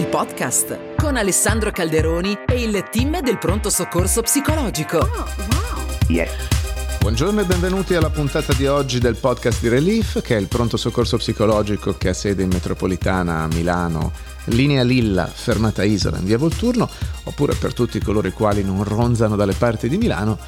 il podcast con Alessandro Calderoni e il team del pronto soccorso psicologico. Oh, wow. Yes. Buongiorno e benvenuti alla puntata di oggi del podcast di Relief, che è il pronto soccorso psicologico che ha sede in metropolitana a Milano, linea Lilla, fermata Isola in via Volturno, oppure per tutti coloro i quali non ronzano dalle parti di Milano.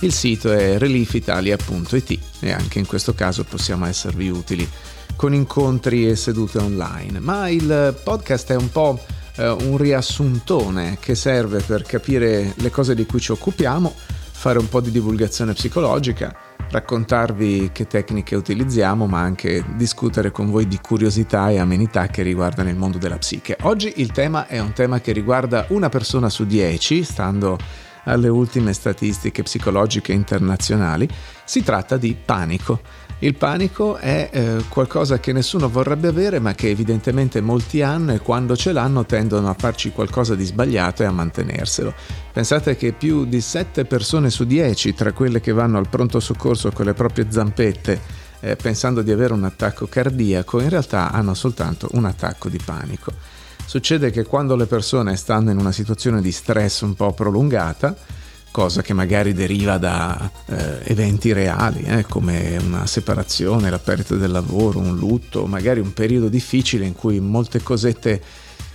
Il sito è reliefitalia.it e anche in questo caso possiamo esservi utili con incontri e sedute online. Ma il podcast è un po' eh, un riassuntone che serve per capire le cose di cui ci occupiamo, fare un po' di divulgazione psicologica, raccontarvi che tecniche utilizziamo, ma anche discutere con voi di curiosità e amenità che riguardano il mondo della psiche. Oggi il tema è un tema che riguarda una persona su dieci, stando alle ultime statistiche psicologiche internazionali, si tratta di panico. Il panico è eh, qualcosa che nessuno vorrebbe avere ma che evidentemente molti hanno e quando ce l'hanno tendono a farci qualcosa di sbagliato e a mantenerselo. Pensate che più di 7 persone su 10 tra quelle che vanno al pronto soccorso con le proprie zampette eh, pensando di avere un attacco cardiaco in realtà hanno soltanto un attacco di panico. Succede che quando le persone stanno in una situazione di stress un po' prolungata, cosa che magari deriva da eh, eventi reali, eh, come una separazione, la perdita del lavoro, un lutto, magari un periodo difficile in cui molte cosette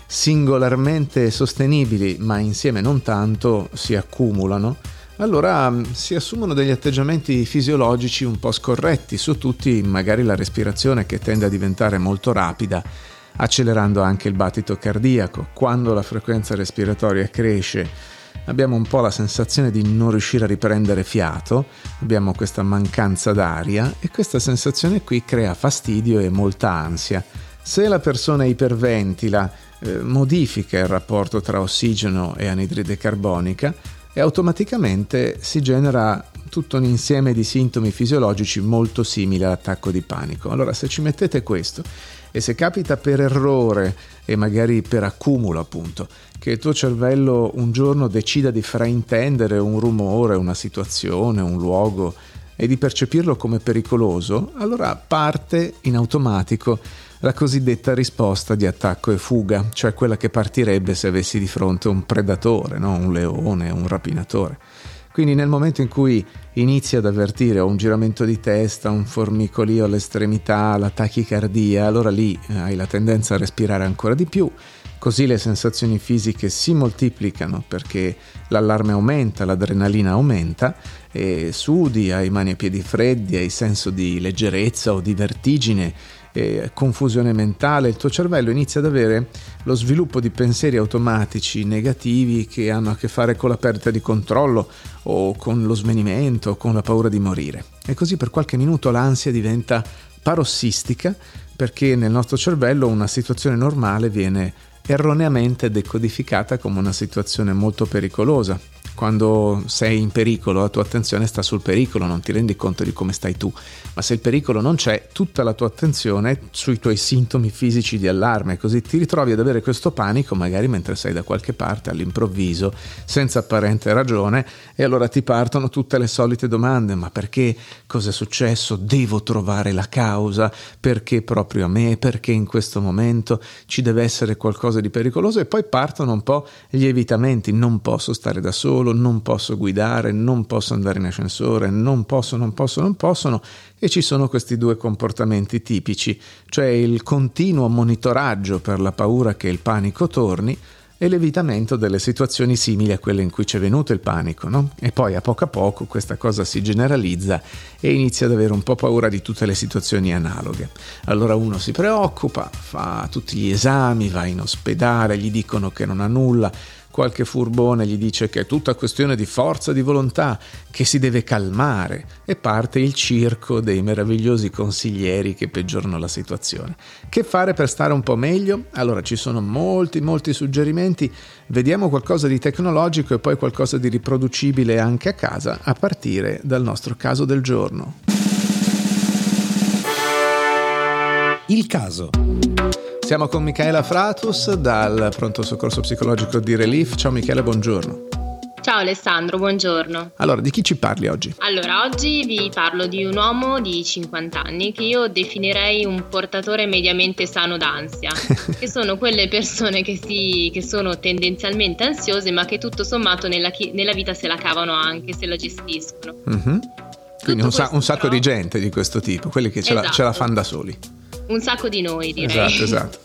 singolarmente sostenibili, ma insieme non tanto, si accumulano, allora mm, si assumono degli atteggiamenti fisiologici un po' scorretti, su tutti magari la respirazione che tende a diventare molto rapida accelerando anche il battito cardiaco. Quando la frequenza respiratoria cresce abbiamo un po' la sensazione di non riuscire a riprendere fiato, abbiamo questa mancanza d'aria e questa sensazione qui crea fastidio e molta ansia. Se la persona iperventila eh, modifica il rapporto tra ossigeno e anidride carbonica e automaticamente si genera tutto un insieme di sintomi fisiologici molto simili all'attacco di panico. Allora se ci mettete questo e se capita per errore e magari per accumulo appunto che il tuo cervello un giorno decida di fraintendere un rumore, una situazione, un luogo e di percepirlo come pericoloso, allora parte in automatico la cosiddetta risposta di attacco e fuga, cioè quella che partirebbe se avessi di fronte un predatore, no? un leone, un rapinatore. Quindi nel momento in cui inizi ad avvertire un giramento di testa, un formicolio all'estremità, la tachicardia, allora lì eh, hai la tendenza a respirare ancora di più, così le sensazioni fisiche si moltiplicano perché l'allarme aumenta, l'adrenalina aumenta e sudi, hai mani e piedi freddi, hai senso di leggerezza o di vertigine eh, confusione mentale, il tuo cervello inizia ad avere lo sviluppo di pensieri automatici negativi che hanno a che fare con la perdita di controllo o con lo svenimento o con la paura di morire. E così per qualche minuto l'ansia diventa parossistica perché nel nostro cervello una situazione normale viene erroneamente decodificata come una situazione molto pericolosa quando sei in pericolo la tua attenzione sta sul pericolo, non ti rendi conto di come stai tu, ma se il pericolo non c'è, tutta la tua attenzione sui tuoi sintomi fisici di allarme, così ti ritrovi ad avere questo panico magari mentre sei da qualche parte all'improvviso, senza apparente ragione, e allora ti partono tutte le solite domande, ma perché? Cosa è successo? Devo trovare la causa? Perché proprio a me? Perché in questo momento ci deve essere qualcosa di pericoloso? E poi partono un po' gli evitamenti, non posso stare da solo, solo, non posso guidare, non posso andare in ascensore, non posso, non posso, non possono e ci sono questi due comportamenti tipici, cioè il continuo monitoraggio per la paura che il panico torni e l'evitamento delle situazioni simili a quelle in cui c'è venuto il panico, no? E poi a poco a poco questa cosa si generalizza e inizia ad avere un po' paura di tutte le situazioni analoghe. Allora uno si preoccupa, fa tutti gli esami, va in ospedale, gli dicono che non ha nulla, qualche furbone gli dice che è tutta questione di forza di volontà, che si deve calmare e parte il circo dei meravigliosi consiglieri che peggiorano la situazione. Che fare per stare un po' meglio? Allora ci sono molti molti suggerimenti, vediamo qualcosa di tecnologico e poi qualcosa di riproducibile anche a casa a partire dal nostro caso del giorno. Il caso. Siamo con Michaela Fratus dal pronto soccorso psicologico di Relief. Ciao Michele, buongiorno. Ciao Alessandro, buongiorno. Allora, di chi ci parli oggi? Allora, oggi vi parlo di un uomo di 50 anni che io definirei un portatore mediamente sano d'ansia, che sono quelle persone che, si, che, sono tendenzialmente ansiose ma che tutto sommato nella, nella, vita se la cavano anche, se la gestiscono. Mm-hmm. Quindi un, sa- un, sacco però... di gente di questo tipo, quelli che ce, esatto. la, ce la esatto. fanno da soli. Un sacco di noi, direi. Esatto, esatto.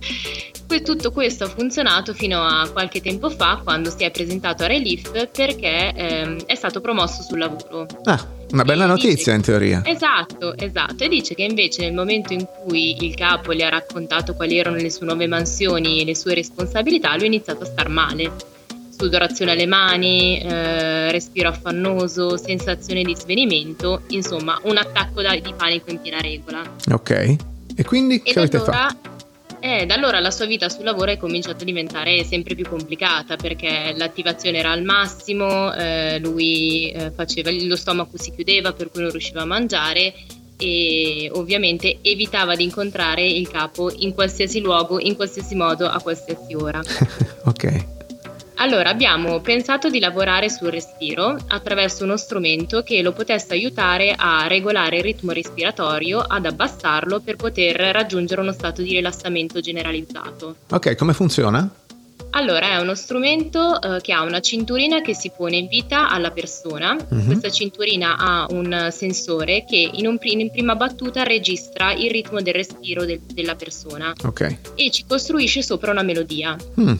tutto questo ha funzionato fino a qualche tempo fa quando si è presentato a Relief perché ehm, è stato promosso sul lavoro. Ah, una bella notizia dice, in teoria. Esatto, esatto. E dice che invece nel momento in cui il capo gli ha raccontato quali erano le sue nuove mansioni e le sue responsabilità, lui ha iniziato a star male. Sudorazione alle mani, eh, respiro affannoso, sensazione di svenimento, insomma un attacco da, di panico in piena regola. Ok. E quindi Ed che avete allora, fatto? Eh, da allora la sua vita sul lavoro è cominciata a diventare sempre più complicata perché l'attivazione era al massimo, eh, lui eh, faceva, lo stomaco si chiudeva per cui non riusciva a mangiare e ovviamente evitava di incontrare il capo in qualsiasi luogo, in qualsiasi modo, a qualsiasi ora. ok. Allora, abbiamo pensato di lavorare sul respiro attraverso uno strumento che lo potesse aiutare a regolare il ritmo respiratorio, ad abbassarlo per poter raggiungere uno stato di rilassamento generalizzato. Ok, come funziona? Allora, è uno strumento eh, che ha una cinturina che si pone in vita alla persona. Uh-huh. Questa cinturina ha un sensore che in, un, in, prima battuta registra il ritmo del respiro del, della persona okay. e ci costruisce sopra una melodia. Mm.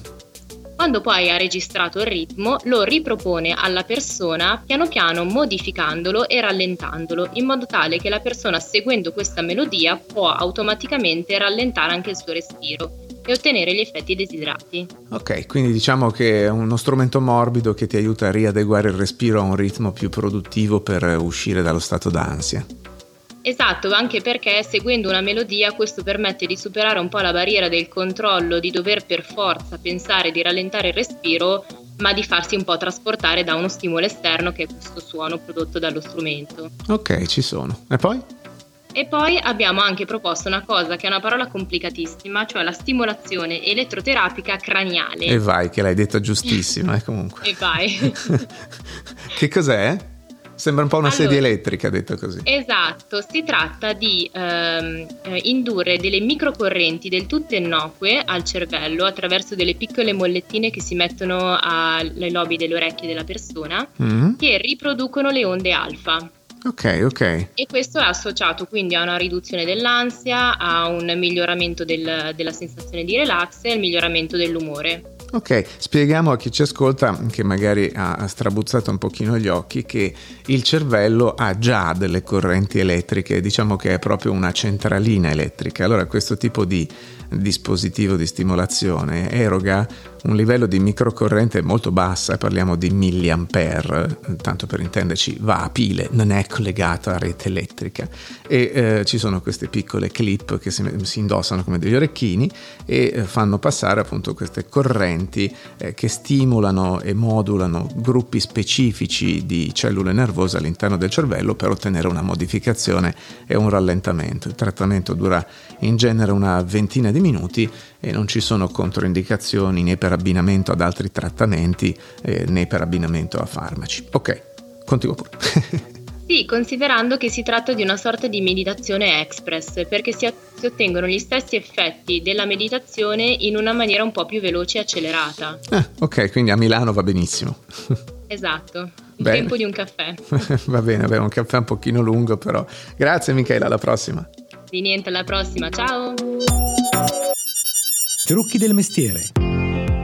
Quando poi ha registrato il ritmo, lo ripropone alla persona piano piano modificandolo e rallentandolo, in modo tale che la persona seguendo questa melodia può automaticamente rallentare anche il suo respiro e ottenere gli effetti desiderati. Ok, quindi diciamo che è uno strumento morbido che ti aiuta a riadeguare il respiro a un ritmo più produttivo per uscire dallo stato d'ansia. Esatto, anche perché seguendo una melodia questo permette di superare un po' la barriera del controllo, di dover per forza pensare di rallentare il respiro, ma di farsi un po' trasportare da uno stimolo esterno che è questo suono prodotto dallo strumento. Ok, ci sono. E poi? E poi abbiamo anche proposto una cosa che è una parola complicatissima, cioè la stimolazione elettroterapica craniale. E vai, che l'hai detta giustissima, eh, comunque. e vai. che cos'è? Sembra un po' una allora, sedia elettrica, detto così. Esatto, si tratta di ehm, eh, indurre delle microcorrenti del tutto innocue al cervello attraverso delle piccole mollettine che si mettono alle lobi delle orecchie della persona mm-hmm. che riproducono le onde alfa. Ok, ok. E questo è associato quindi a una riduzione dell'ansia, a un miglioramento del, della sensazione di relax e al miglioramento dell'umore. Ok, spieghiamo a chi ci ascolta, che magari ha strabuzzato un pochino gli occhi, che il cervello ha già delle correnti elettriche, diciamo che è proprio una centralina elettrica. Allora questo tipo di dispositivo di stimolazione eroga un livello di microcorrente molto bassa, parliamo di milliampere, tanto per intenderci va a pile, non è collegato a rete elettrica e eh, ci sono queste piccole clip che si, si indossano come degli orecchini e eh, fanno passare appunto queste correnti eh, che stimolano e modulano gruppi specifici di cellule nervose all'interno del cervello per ottenere una modificazione e un rallentamento. Il trattamento dura in genere una ventina di minuti e non ci sono controindicazioni né per abbinamento ad altri trattamenti eh, né per abbinamento a farmaci. Ok, continuo pure. Sì, considerando che si tratta di una sorta di meditazione express, perché si, si, ottengono gli stessi effetti della meditazione in una maniera un po' più veloce e accelerata. Ah, ok, quindi a Milano va benissimo. Esatto, il bene. tempo di un caffè. va bene, avere un caffè un pochino lungo però. Grazie Michela, alla prossima. Di niente, alla prossima, ciao! Trucchi del mestiere.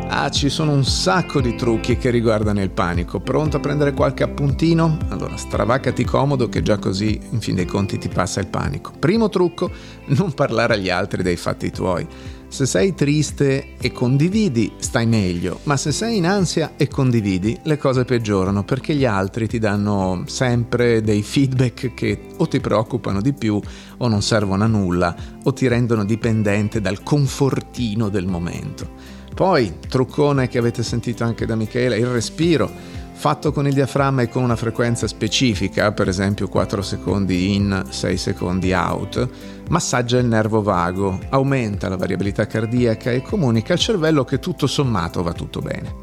Ah, ci sono un sacco di trucchi che riguardano il panico. Pronto a prendere qualche appuntino? Allora stravacati comodo che già così in fin dei conti ti passa il panico. Primo trucco, non parlare agli altri dei fatti tuoi. Se sei triste e condividi, stai meglio, ma se sei in ansia e condividi, le cose peggiorano perché gli altri ti danno sempre dei feedback che o ti preoccupano di più o non servono a nulla o ti rendono dipendente dal confortino del momento. Poi, truccone che avete sentito anche da Michele, il respiro fatto con il diaframma e con una frequenza specifica, per esempio 4 secondi in, 6 secondi out, massaggia il nervo vago, aumenta la variabilità cardiaca e comunica al cervello che tutto sommato va tutto bene.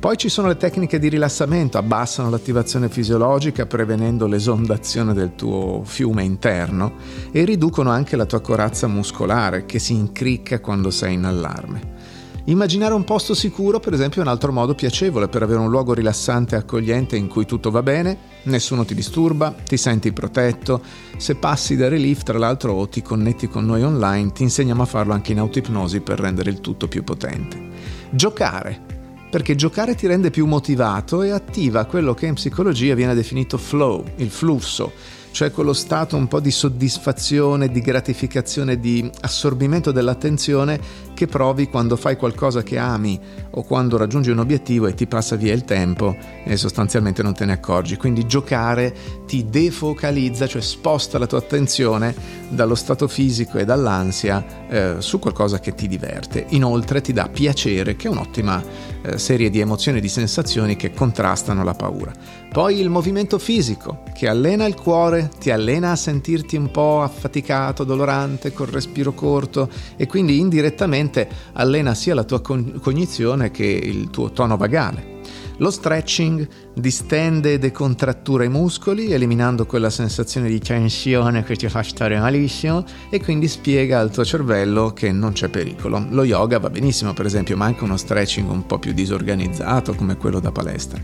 Poi ci sono le tecniche di rilassamento, abbassano l'attivazione fisiologica prevenendo l'esondazione del tuo fiume interno e riducono anche la tua corazza muscolare che si incricca quando sei in allarme. Immaginare un posto sicuro, per esempio, è un altro modo piacevole per avere un luogo rilassante e accogliente in cui tutto va bene, nessuno ti disturba, ti senti protetto. Se passi da Relief, tra l'altro, o ti connetti con noi online, ti insegniamo a farlo anche in autoipnosi per rendere il tutto più potente. Giocare. Perché giocare ti rende più motivato e attiva quello che in psicologia viene definito flow, il flusso cioè quello stato un po' di soddisfazione, di gratificazione, di assorbimento dell'attenzione che provi quando fai qualcosa che ami o quando raggiungi un obiettivo e ti passa via il tempo e sostanzialmente non te ne accorgi. Quindi giocare ti defocalizza, cioè sposta la tua attenzione dallo stato fisico e dall'ansia eh, su qualcosa che ti diverte. Inoltre ti dà piacere, che è un'ottima eh, serie di emozioni e di sensazioni che contrastano la paura. Poi il movimento fisico, che allena il cuore, ti allena a sentirti un po' affaticato, dolorante, col respiro corto e quindi indirettamente allena sia la tua cognizione che il tuo tono vagale. Lo stretching distende e decontrattura i muscoli, eliminando quella sensazione di tensione che ti fa stare malissimo e quindi spiega al tuo cervello che non c'è pericolo. Lo yoga va benissimo, per esempio, ma anche uno stretching un po' più disorganizzato come quello da palestra.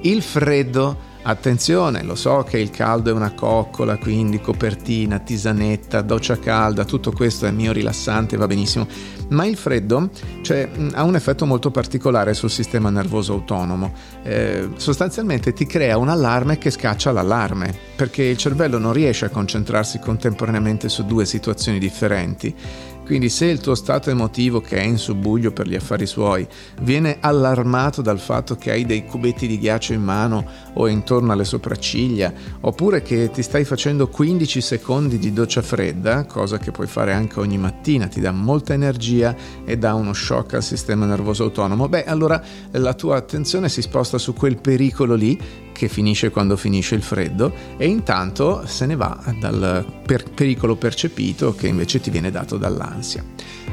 Il freddo Attenzione, lo so che il caldo è una coccola, quindi copertina, tisanetta, doccia calda, tutto questo è mio rilassante, va benissimo, ma il freddo cioè, ha un effetto molto particolare sul sistema nervoso autonomo. Eh, sostanzialmente ti crea un allarme che scaccia l'allarme, perché il cervello non riesce a concentrarsi contemporaneamente su due situazioni differenti quindi se il tuo stato emotivo che è in subbuglio per gli affari suoi viene allarmato dal fatto che hai dei cubetti di ghiaccio in mano o intorno alle sopracciglia, oppure che ti stai facendo 15 secondi di doccia fredda, cosa che puoi fare anche ogni mattina, ti dà molta energia e dà uno shock al sistema nervoso autonomo, beh allora la tua attenzione si sposta su quel pericolo lì che finisce quando finisce il freddo e intanto se ne va dal per- pericolo percepito che invece ti viene dato dall'ansia.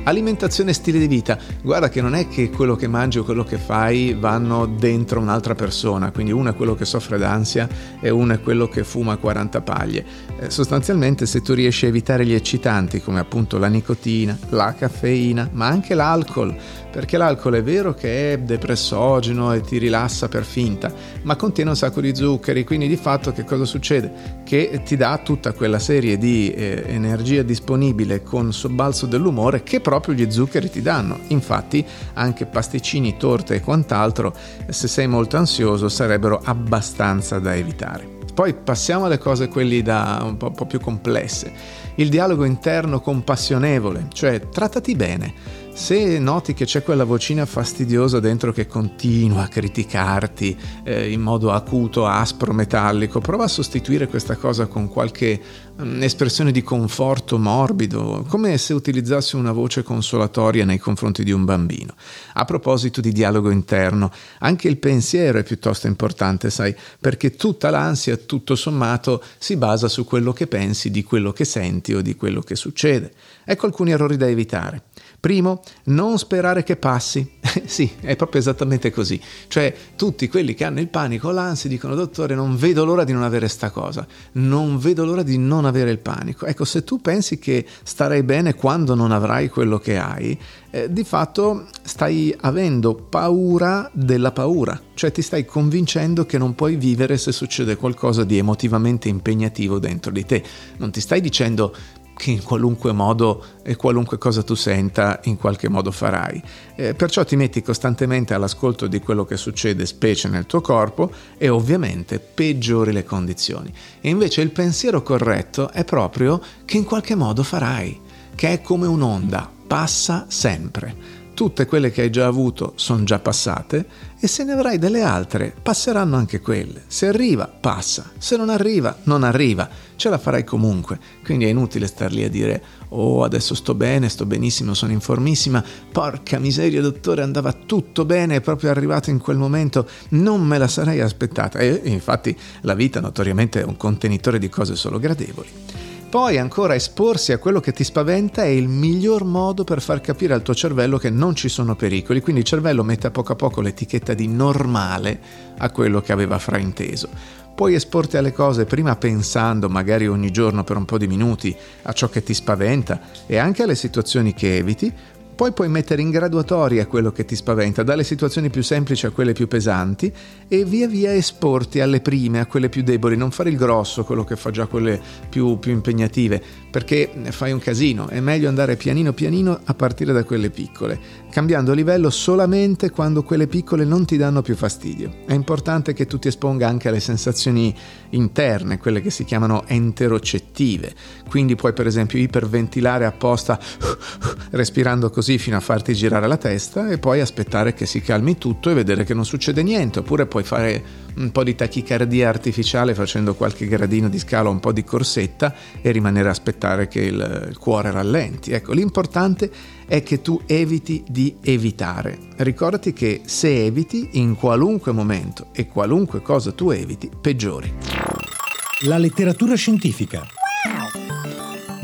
Alimentazione e stile di vita. Guarda che non è che quello che mangi o quello che fai vanno dentro un'altra persona, quindi uno è quello che soffre d'ansia e uno è quello che fuma 40 paglie. Eh, sostanzialmente se tu riesci a evitare gli eccitanti come appunto la nicotina, la caffeina, ma anche l'alcol, perché l'alcol è vero che è depressogeno e ti rilassa per finta, ma contiene un sacco di zuccheri, quindi di fatto che cosa succede? Che ti dà tutta quella serie di eh, energia disponibile con sobbalzo dell'umore che proprio gli zuccheri ti danno. Infatti anche pasticcini, torte e quant'altro, se sei molto ansioso, sarebbero abbastanza da evitare. Poi passiamo alle cose quelli da un po', un po più complesse. Il dialogo interno compassionevole, cioè trattati bene se noti che c'è quella vocina fastidiosa dentro che continua a criticarti eh, in modo acuto, aspro, metallico, prova a sostituire questa cosa con qualche um, espressione di conforto morbido, come se utilizzassi una voce consolatoria nei confronti di un bambino. A proposito di dialogo interno, anche il pensiero è piuttosto importante, sai, perché tutta l'ansia, tutto sommato, si basa su quello che pensi, di quello che senti o di quello che succede. Ecco alcuni errori da evitare. Primo, non sperare che passi. sì, è proprio esattamente così. Cioè, tutti quelli che hanno il panico l'ansia dicono, dottore, non vedo l'ora di non avere sta cosa, non vedo l'ora di non avere il panico. Ecco, se tu pensi che starai bene quando non avrai quello che hai, eh, di fatto stai avendo paura della paura, cioè ti stai convincendo che non puoi vivere se succede qualcosa di emotivamente impegnativo dentro di te. Non ti stai dicendo che in qualunque modo e qualunque cosa tu senta in qualche modo farai. Eh, perciò ti metti costantemente all'ascolto di quello che succede, specie nel tuo corpo, e ovviamente peggiori le condizioni. E invece il pensiero corretto è proprio che in qualche modo farai, che è come un'onda, passa sempre tutte quelle che hai già avuto sono già passate e se ne avrai delle altre passeranno anche quelle. Se arriva, passa, se non arriva, non arriva, ce la farai comunque. Quindi è inutile star lì a dire oh adesso sto bene, sto benissimo, sono informissima, porca miseria dottore andava tutto bene, è proprio arrivato in quel momento, non me la sarei aspettata. E infatti la vita notoriamente è un contenitore di cose solo gradevoli. Poi ancora esporsi a quello che ti spaventa è il miglior modo per far capire al tuo cervello che non ci sono pericoli, quindi il cervello mette a poco a poco l'etichetta di normale a quello che aveva frainteso. Puoi esporti alle cose prima pensando, magari ogni giorno per un po' di minuti, a ciò che ti spaventa e anche alle situazioni che eviti, poi puoi mettere in graduatoria quello che ti spaventa, dalle situazioni più semplici a quelle più pesanti e via via esporti alle prime, a quelle più deboli, non fare il grosso, quello che fa già quelle più, più impegnative, perché fai un casino, è meglio andare pianino pianino a partire da quelle piccole, cambiando livello solamente quando quelle piccole non ti danno più fastidio. È importante che tu ti esponga anche alle sensazioni interne, quelle che si chiamano enterocettive, quindi puoi per esempio iperventilare apposta respirando così fino a farti girare la testa e poi aspettare che si calmi tutto e vedere che non succede niente, oppure puoi fare un po' di tachicardia artificiale facendo qualche gradino di scala, un po' di corsetta e rimanere a aspettare che il, cuore rallenti. Ecco, l'importante è che tu eviti di evitare. Ricordati che se eviti in qualunque momento e qualunque cosa tu eviti, peggiori. La letteratura scientifica.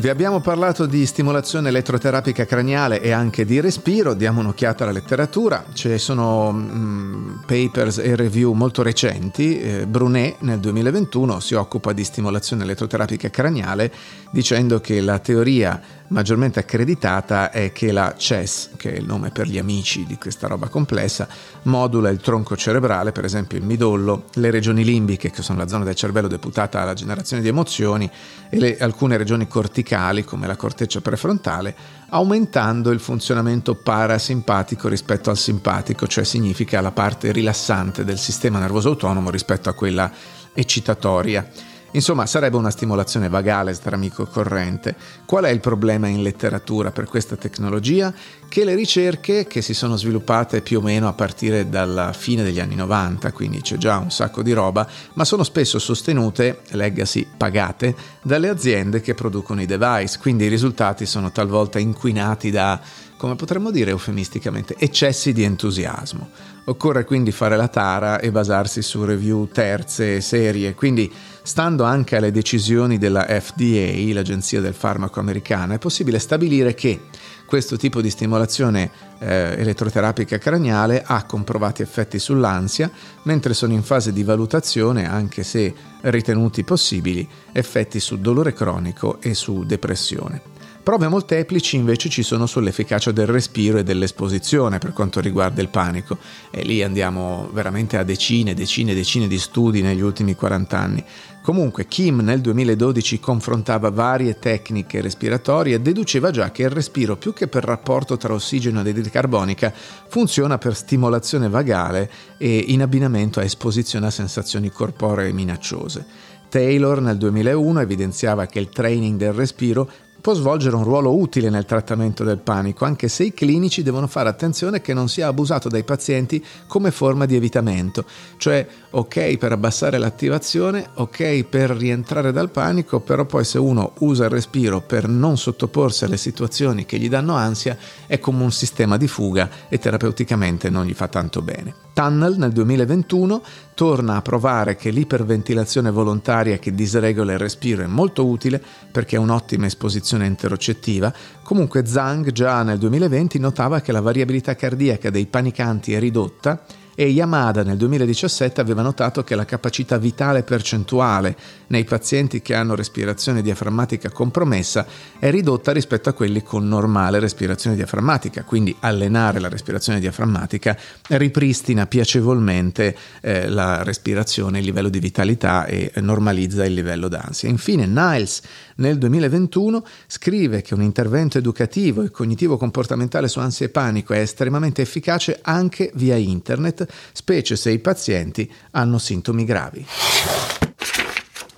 Vi abbiamo parlato di stimolazione elettroterapica craniale e anche di respiro, diamo un'occhiata alla letteratura, ci sono mm, papers e review molto recenti, eh, Brunet nel 2021 si occupa di stimolazione elettroterapica craniale dicendo che la teoria maggiormente accreditata è che la CES, che è il nome per gli amici di questa roba complessa, modula il tronco cerebrale, per esempio il midollo, le regioni limbiche, che sono la zona del cervello deputata alla generazione di emozioni, e le, alcune regioni corticali, come la corteccia prefrontale, aumentando il funzionamento parasimpatico rispetto al simpatico, cioè significa la parte rilassante del sistema nervoso autonomo rispetto a quella eccitatoria. Insomma, sarebbe una stimolazione vagale stramico corrente. Qual è il problema in letteratura per questa tecnologia? Che le ricerche che si sono sviluppate più o meno a partire dalla fine degli anni 90, quindi c'è già un sacco di roba, ma sono spesso sostenute, legacy pagate, dalle aziende che producono i device, quindi i risultati sono talvolta inquinati da come potremmo dire eufemisticamente, eccessi di entusiasmo. Occorre quindi fare la tara e basarsi su review terze e serie, quindi stando anche alle decisioni della FDA, l'Agenzia del Farmaco Americana, è possibile stabilire che questo tipo di stimolazione eh, elettroterapica craniale ha comprovati effetti sull'ansia, mentre sono in fase di valutazione, anche se ritenuti possibili, effetti sul dolore cronico e su depressione. Prove molteplici invece ci sono sull'efficacia del respiro e dell'esposizione per quanto riguarda il panico e lì andiamo veramente a decine, decine, decine di studi negli ultimi 40 anni. Comunque Kim nel 2012 confrontava varie tecniche respiratorie e deduceva già che il respiro più che per rapporto tra ossigeno ed anidride carbonica funziona per stimolazione vagale e in abbinamento a esposizione a sensazioni corporee minacciose. Taylor nel 2001 evidenziava che il training del respiro può svolgere un ruolo utile nel trattamento del panico, anche se i clinici devono fare attenzione che non sia abusato dai pazienti come forma di evitamento, cioè ok per abbassare l'attivazione, ok per rientrare dal panico, però poi se uno usa il respiro per non sottoporsi alle situazioni che gli danno ansia, è come un sistema di fuga e terapeuticamente non gli fa tanto bene. Tunnel nel 2021 torna a provare che l'iperventilazione volontaria che disregola il respiro è molto utile perché è un'ottima esposizione enterocettiva. Comunque Zhang già nel 2020 notava che la variabilità cardiaca dei panicanti è ridotta e Yamada nel 2017 aveva notato che la capacità vitale percentuale nei pazienti che hanno respirazione diaframmatica compromessa è ridotta rispetto a quelli con normale respirazione diaframmatica, quindi allenare la respirazione diaframmatica ripristina piacevolmente eh, la respirazione, il livello di vitalità e normalizza il livello d'ansia. Infine Niles nel 2021 scrive che un intervento educativo e cognitivo-comportamentale su ansia e panico è estremamente efficace anche via internet, specie se i pazienti hanno sintomi gravi.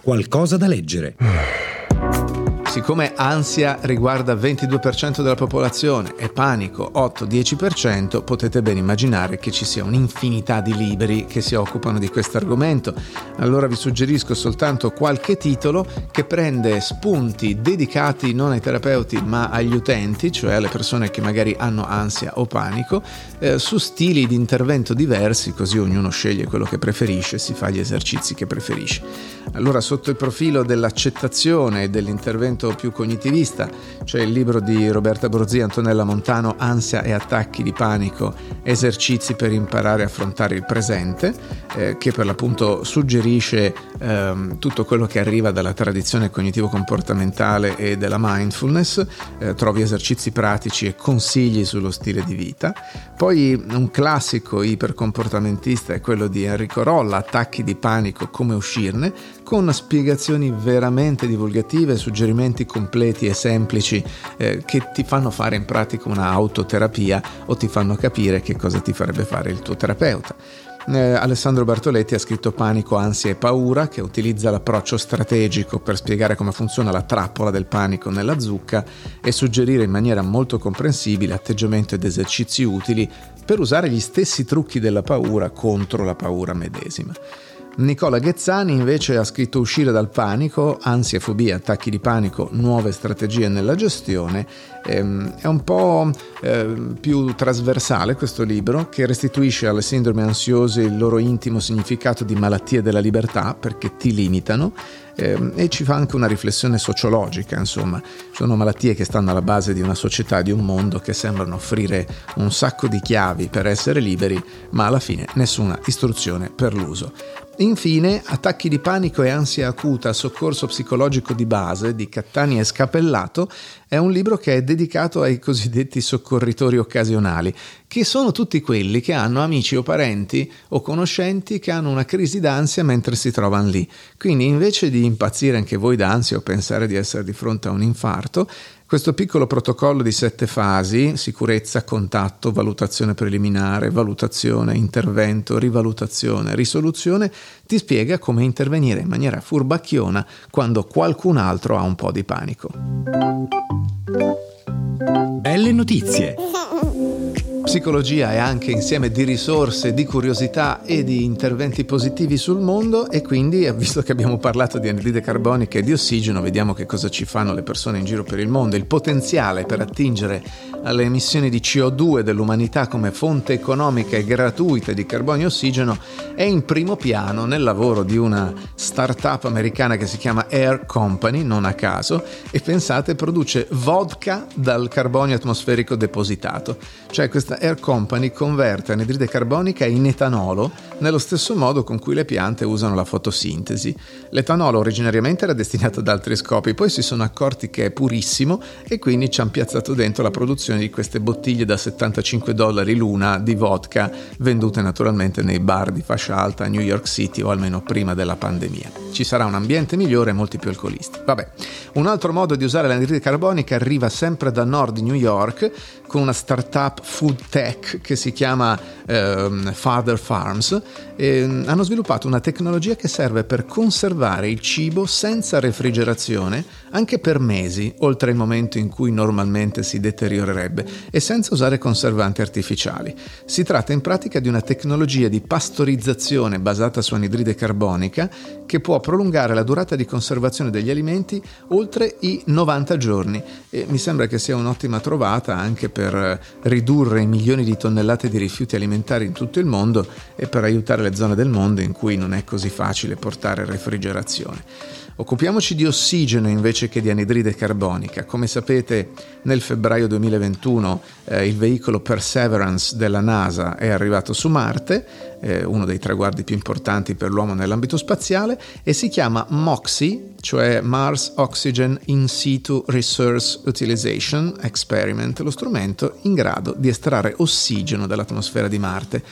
Qualcosa da leggere. Siccome ansia riguarda il 22% della popolazione e panico 8-10%, potete ben immaginare che ci sia un'infinità di libri che si occupano di questo argomento. Allora vi suggerisco soltanto qualche titolo che prende spunti dedicati non ai terapeuti ma agli utenti, cioè alle persone che magari hanno ansia o panico, eh, su stili di intervento diversi, così ognuno sceglie quello che preferisce, si fa gli esercizi che preferisce. Allora sotto il profilo dell'accettazione e dell'intervento orientamento più cognitivista. C'è il libro di Roberta Borzi e Antonella Montano, Ansia e attacchi di panico, esercizi per imparare a affrontare il presente, eh, che per l'appunto suggerisce ehm, tutto quello che arriva dalla tradizione cognitivo-comportamentale e della mindfulness. Eh, trovi esercizi pratici e consigli sullo stile di vita. Poi un classico ipercomportamentista è quello di Enrico Rolla, Attacchi di panico, come uscirne, con spiegazioni veramente divulgative, suggerimenti completi e semplici eh, che ti fanno fare in pratica una autoterapia o ti fanno capire che cosa ti farebbe fare il tuo terapeuta. Eh, Alessandro Bartoletti ha scritto Panico, ansia e paura, che utilizza l'approccio strategico per spiegare come funziona la trappola del panico nella zucca e suggerire in maniera molto comprensibile atteggiamento ed esercizi utili per usare gli stessi trucchi della paura contro la paura medesima. Nicola Ghezzani invece ha scritto Uscire dal panico, ansia, fobia, attacchi di panico, nuove strategie nella gestione. Ehm, è un po' eh, più trasversale questo libro che restituisce alle sindrome ansiose il loro intimo significato di malattie della libertà perché ti limitano eh, e ci fa anche una riflessione sociologica, insomma, sono malattie che stanno alla base di una società, di un mondo che sembrano offrire un sacco di chiavi per essere liberi, ma alla fine nessuna istruzione per l'uso. Infine, Attacchi di panico e ansia acuta, soccorso psicologico di base di Cattani e Scapellato è un libro che è dedicato ai cosiddetti soccorritori occasionali, che sono tutti quelli che hanno amici o parenti o conoscenti che hanno una crisi d'ansia mentre si trovano lì. Quindi invece di impazzire anche voi d'ansia o pensare di essere di fronte a un infarto, questo piccolo protocollo di sette fasi, sicurezza, contatto, valutazione preliminare, valutazione, intervento, rivalutazione, risoluzione, ti spiega come intervenire in maniera furbacchiona quando qualcun altro ha un po' di panico. Belle notizie! Psicologia è anche insieme di risorse, di curiosità e di interventi positivi sul mondo e quindi, visto che abbiamo parlato di anidride carbonica e di ossigeno, vediamo che cosa ci fanno le persone in giro per il mondo. Il potenziale per attingere alle emissioni di CO2 dell'umanità come fonte economica e gratuita di carbonio e ossigeno è in primo piano nel lavoro di una startup americana che si chiama Air Company, non a caso, e pensate produce vodka dal carbonio atmosferico depositato. Cioè questa Air Company converte anidride carbonica in etanolo nello stesso modo con cui le piante usano la fotosintesi. L'etanolo originariamente era destinato ad altri scopi, poi si sono accorti che è purissimo e quindi ci hanno piazzato dentro la produzione di queste bottiglie da 75 dollari l'una di vodka vendute naturalmente nei bar di fascia alta a New York City o almeno prima della pandemia. Ci sarà un ambiente migliore e molti più alcolisti. Vabbè, un altro modo di usare l'anidride carbonica arriva sempre da nord New York con una startup food tech che si chiama ehm, Father Farms. E, ehm, hanno sviluppato una tecnologia che serve per conservare il cibo senza refrigerazione anche per mesi, oltre il momento in cui normalmente si deteriorerebbe, e senza usare conservanti artificiali. Si tratta in pratica di una tecnologia di pastorizzazione basata su anidride carbonica che può prolungare la durata di conservazione degli alimenti oltre i 90 giorni e mi sembra che sia un'ottima trovata anche per ridurre i milioni di tonnellate di rifiuti alimentari in tutto il mondo e per aiutare le zone del mondo in cui non è così facile portare refrigerazione. Occupiamoci di ossigeno invece che di anidride carbonica. Come sapete, nel febbraio 2021 eh, il veicolo Perseverance della NASA è arrivato su Marte, eh, uno dei traguardi più importanti per l'uomo nell'ambito spaziale, e si chiama MOXIE, cioè Mars Oxygen In Situ Resource Utilization Experiment, lo strumento in grado di estrarre ossigeno dall'atmosfera di Marte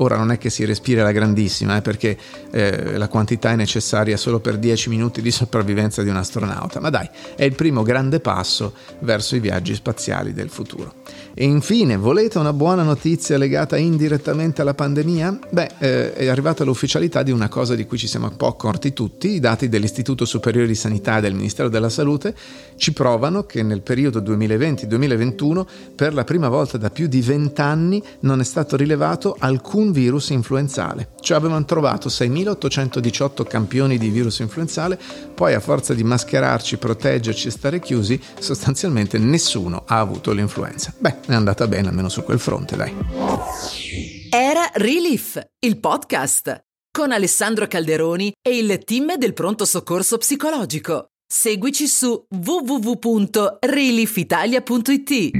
Ora non è che si respira la grandissima, eh, perché eh, la quantità è necessaria solo per 10 minuti di sopravvivenza di un astronauta, ma dai, è il primo grande passo verso i viaggi spaziali del futuro. E infine, volete una buona notizia legata indirettamente alla pandemia? Beh, eh, è arrivata l'ufficialità di una cosa di cui ci siamo un po' accorti tutti, i dati dell'Istituto Superiore di Sanità e del Ministero della Salute ci provano che nel periodo 2020-2021 per la prima volta da più di 20 anni non è stato rilevato alcun un virus influenzale. Cioè avevano trovato 6.818 campioni di virus influenzale, poi a forza di mascherarci, proteggerci e stare chiusi, sostanzialmente nessuno ha avuto l'influenza. Beh, è andata bene almeno su quel fronte, dai. Era Relief, il podcast, con Alessandro Calderoni e il team del pronto soccorso psicologico. Seguici su www.reliefitalia.it.